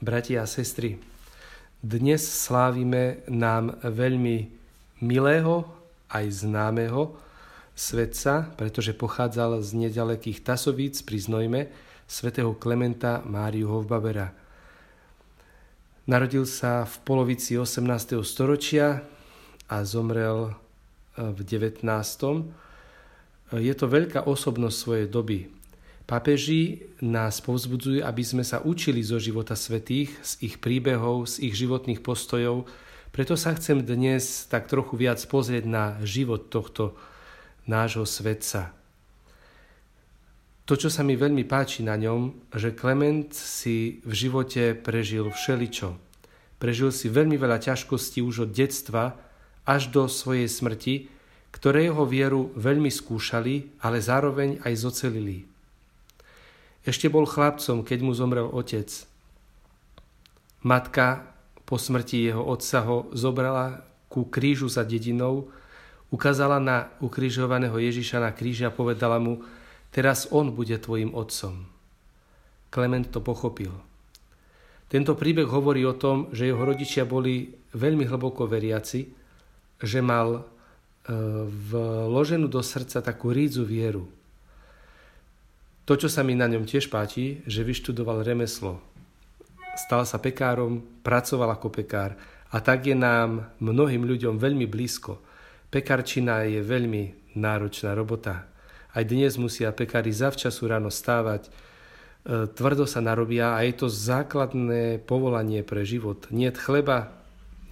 bratia a sestry, dnes slávime nám veľmi milého aj známeho svetca, pretože pochádzal z nedalekých Tasovíc pri Znojme, svätého Klementa Máriu Hovbabera. Narodil sa v polovici 18. storočia a zomrel e, v 19. Je to veľká osobnosť svojej doby. Papeži nás povzbudzujú, aby sme sa učili zo života svetých, z ich príbehov, z ich životných postojov. Preto sa chcem dnes tak trochu viac pozrieť na život tohto nášho svetca. To, čo sa mi veľmi páči na ňom, že Klement si v živote prežil všeličo. Prežil si veľmi veľa ťažkostí už od detstva až do svojej smrti, ktoré jeho vieru veľmi skúšali, ale zároveň aj zocelili. Ešte bol chlapcom, keď mu zomrel otec. Matka po smrti jeho otca ho zobrala ku krížu za dedinou, ukázala na ukrižovaného Ježiša na kríži a povedala mu, teraz on bude tvojim otcom. Klement to pochopil. Tento príbeh hovorí o tom, že jeho rodičia boli veľmi hlboko veriaci, že mal e, vloženú do srdca takú rídzu vieru, to, čo sa mi na ňom tiež páči, že vyštudoval remeslo. Stal sa pekárom, pracoval ako pekár a tak je nám mnohým ľuďom veľmi blízko. Pekarčina je veľmi náročná robota. Aj dnes musia pekári zavčasu ráno stávať, e, tvrdo sa narobia a je to základné povolanie pre život. Niet chleba,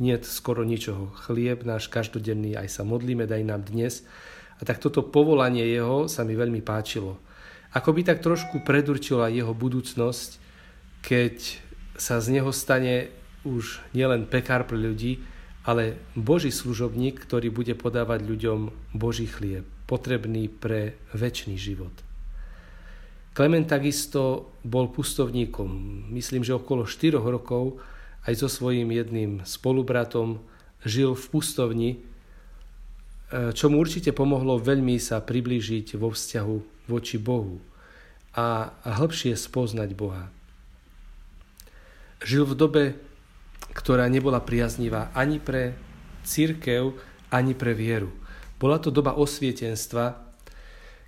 niet skoro ničoho. Chlieb náš každodenný, aj sa modlíme, daj nám dnes. A tak toto povolanie jeho sa mi veľmi páčilo. Ako by tak trošku predurčila jeho budúcnosť, keď sa z neho stane už nielen pekár pre ľudí, ale Boží služobník, ktorý bude podávať ľuďom Boží chlieb, potrebný pre väčší život. Klement takisto bol pustovníkom, myslím, že okolo 4 rokov aj so svojím jedným spolubratom žil v pustovni, čo mu určite pomohlo veľmi sa priblížiť vo vzťahu voči Bohu a hĺbšie spoznať Boha. Žil v dobe, ktorá nebola priaznivá ani pre církev, ani pre vieru. Bola to doba osvietenstva,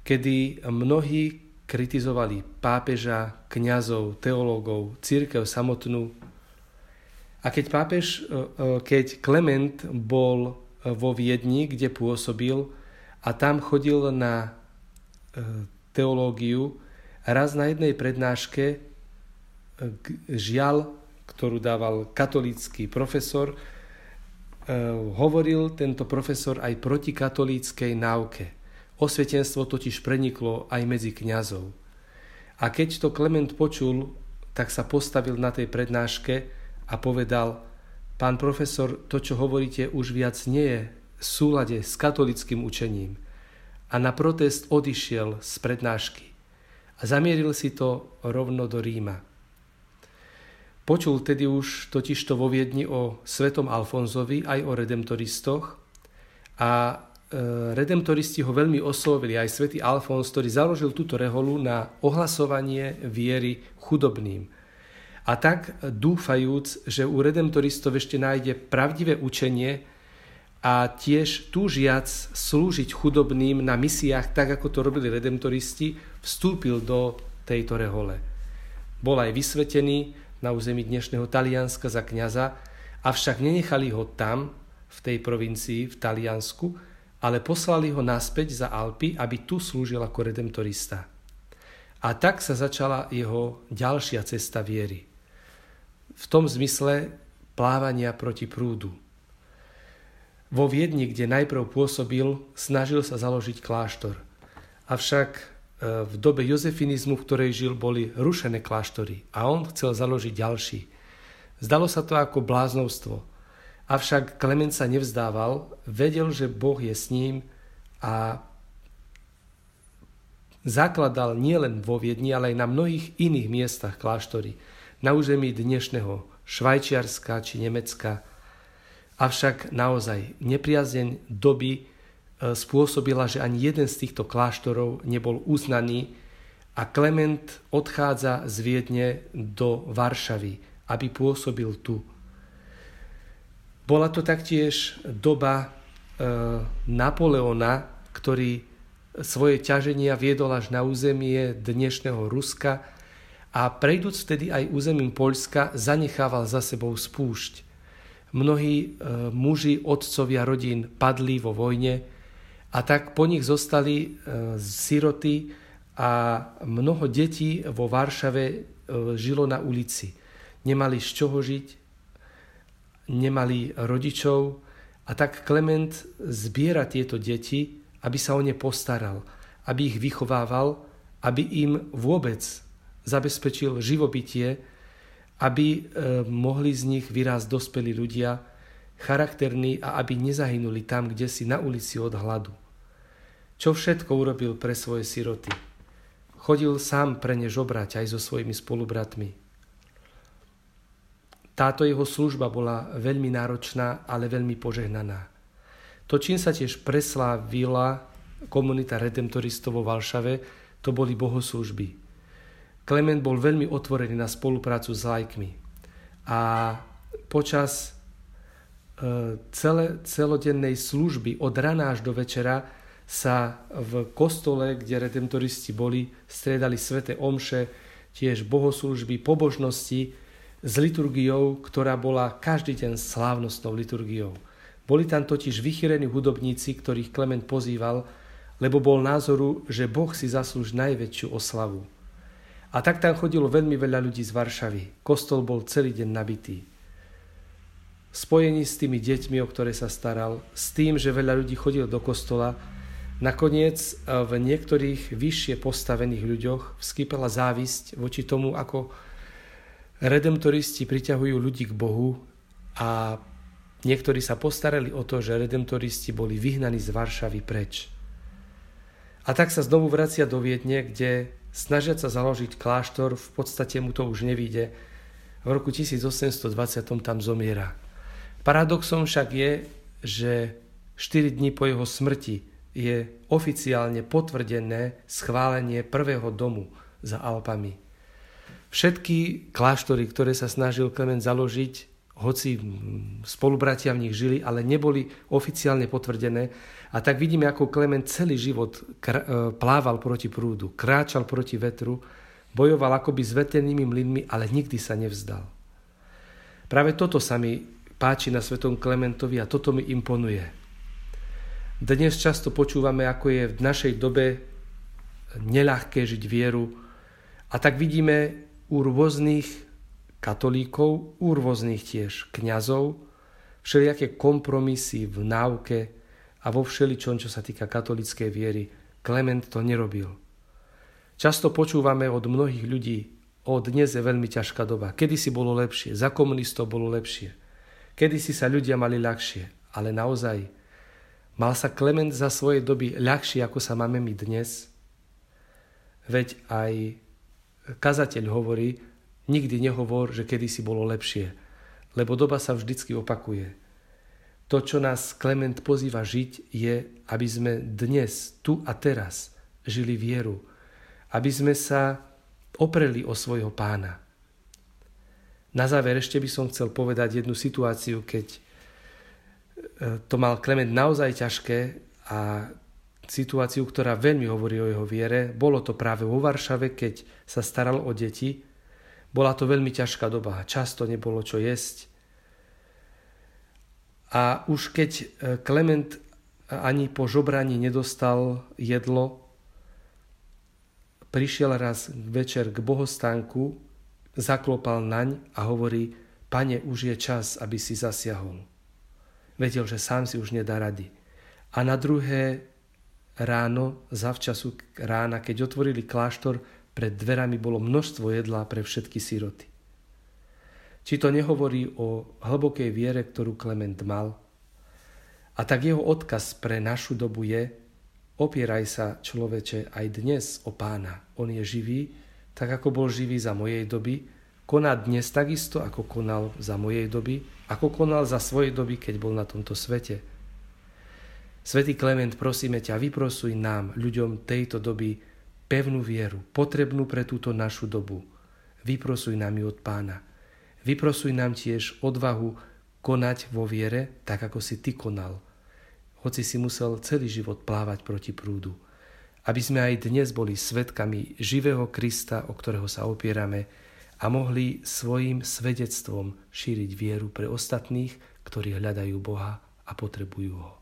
kedy mnohí kritizovali pápeža, kňazov, teológov, církev samotnú. A keď pápež, e, e, keď Klement bol vo Viedni, kde pôsobil a tam chodil na E, teológiu. Raz na jednej prednáške e, žial, ktorú dával katolícky profesor, e, hovoril tento profesor aj proti katolíckej náuke. Osvietenstvo totiž preniklo aj medzi kňazov. A keď to Klement počul, tak sa postavil na tej prednáške a povedal, pán profesor, to, čo hovoríte, už viac nie je v súlade s katolickým učením a na protest odišiel z prednášky a zamieril si to rovno do Ríma. Počul tedy už totižto vo Viedni o svetom Alfonzovi aj o redemptoristoch a e, redemptoristi ho veľmi oslovili, aj svätý Alfons, ktorý založil túto reholu na ohlasovanie viery chudobným. A tak dúfajúc, že u redemptoristov ešte nájde pravdivé učenie, a tiež túžiac slúžiť chudobným na misiách, tak ako to robili redemptoristi, vstúpil do tejto rehole. Bol aj vysvetený na území dnešného Talianska za kňaza, avšak nenechali ho tam, v tej provincii, v Taliansku, ale poslali ho naspäť za Alpy, aby tu slúžil ako redemptorista. A tak sa začala jeho ďalšia cesta viery. V tom zmysle plávania proti prúdu. Vo Viedni, kde najprv pôsobil, snažil sa založiť kláštor. Avšak e, v dobe jozefinizmu, v ktorej žil, boli rušené kláštory a on chcel založiť ďalší. Zdalo sa to ako bláznovstvo. Avšak Klement sa nevzdával, vedel, že Boh je s ním a zakladal nielen vo Viedni, ale aj na mnohých iných miestach kláštory. Na území dnešného Švajčiarska či Nemecka, Avšak naozaj nepriazeň doby e, spôsobila, že ani jeden z týchto kláštorov nebol uznaný a Klement odchádza z Viedne do Varšavy aby pôsobil tu. Bola to taktiež doba e, Napoleona, ktorý svoje ťaženia viedol až na územie dnešného Ruska a prejdúc vtedy aj územím Poľska, zanechával za sebou spúšť. Mnohí e, muži, otcovia rodín padli vo vojne a tak po nich zostali e, siroty a mnoho detí vo Varšave e, žilo na ulici. Nemali z čoho žiť, nemali rodičov a tak Klement zbiera tieto deti, aby sa o ne postaral, aby ich vychovával, aby im vôbec zabezpečil živobytie, aby e, mohli z nich vyrásť dospelí ľudia, charakterní a aby nezahynuli tam, kde si na ulici od hladu. Čo všetko urobil pre svoje siroty. Chodil sám pre ne žobrať aj so svojimi spolubratmi. Táto jeho služba bola veľmi náročná, ale veľmi požehnaná. To, čím sa tiež preslávila komunita redemptoristov vo Valšave, to boli bohoslužby. Klement bol veľmi otvorený na spoluprácu s lajkmi. A počas e, celé, celodennej služby od rana až do večera sa v kostole, kde redemptoristi boli, striedali svete omše, tiež bohoslužby, pobožnosti s liturgiou, ktorá bola každý deň slávnostnou liturgiou. Boli tam totiž vychýrení hudobníci, ktorých Klement pozýval, lebo bol názoru, že Boh si zaslúž najväčšiu oslavu. A tak tam chodilo veľmi veľa ľudí z Varšavy. Kostol bol celý deň nabitý. Spojení s tými deťmi, o ktoré sa staral, s tým, že veľa ľudí chodilo do kostola, nakoniec v niektorých vyššie postavených ľuďoch vskypela závisť voči tomu, ako redemptoristi priťahujú ľudí k Bohu a Niektorí sa postarali o to, že redemptoristi boli vyhnaní z Varšavy preč. A tak sa znovu vracia do Viedne, kde snažiať sa založiť kláštor, v podstate mu to už nevíde. V roku 1820 tam zomiera. Paradoxom však je, že 4 dní po jeho smrti je oficiálne potvrdené schválenie prvého domu za Alpami. Všetky kláštory, ktoré sa snažil Klement založiť, hoci spolubratia v nich žili, ale neboli oficiálne potvrdené. A tak vidíme, ako Klement celý život e, plával proti prúdu, kráčal proti vetru, bojoval akoby s veternými mlynmi, ale nikdy sa nevzdal. Práve toto sa mi páči na svetom Klementovi a toto mi imponuje. Dnes často počúvame, ako je v našej dobe neľahké žiť vieru a tak vidíme u rôznych katolíkov, u rôznych tiež kňazov, všelijaké kompromisy v náuke a vo všeličom, čo sa týka katolíckej viery. Klement to nerobil. Často počúvame od mnohých ľudí, o dnes je veľmi ťažká doba. Kedy si bolo lepšie, za komunistov bolo lepšie. Kedy si sa ľudia mali ľahšie, ale naozaj mal sa Klement za svojej doby ľahšie, ako sa máme my dnes? Veď aj kazateľ hovorí, Nikdy nehovor, že kedysi bolo lepšie, lebo doba sa vždycky opakuje. To, čo nás Klement pozýva žiť, je, aby sme dnes, tu a teraz žili vieru, aby sme sa opreli o svojho pána. Na záver ešte by som chcel povedať jednu situáciu, keď e, to mal Klement naozaj ťažké a situáciu, ktorá veľmi hovorí o jeho viere. Bolo to práve vo Varšave, keď sa staral o deti bola to veľmi ťažká doba, často nebolo čo jesť. A už keď e, Klement ani po žobraní nedostal jedlo, prišiel raz večer k bohostánku, zaklopal naň a hovorí, pane, už je čas, aby si zasiahol. Vedel, že sám si už nedá rady. A na druhé ráno, zavčasu rána, keď otvorili kláštor, pred dverami bolo množstvo jedla pre všetky síroty. Či to nehovorí o hlbokej viere, ktorú Klement mal? A tak jeho odkaz pre našu dobu je, opieraj sa človeče aj dnes o pána. On je živý, tak ako bol živý za mojej doby, koná dnes takisto, ako konal za mojej doby, ako konal za svojej doby, keď bol na tomto svete. Svetý Klement, prosíme ťa, vyprosuj nám, ľuďom tejto doby, pevnú vieru, potrebnú pre túto našu dobu. Vyprosuj nám ju od pána. Vyprosuj nám tiež odvahu konať vo viere, tak ako si ty konal, hoci si musel celý život plávať proti prúdu. Aby sme aj dnes boli svetkami živého Krista, o ktorého sa opierame, a mohli svojim svedectvom šíriť vieru pre ostatných, ktorí hľadajú Boha a potrebujú ho.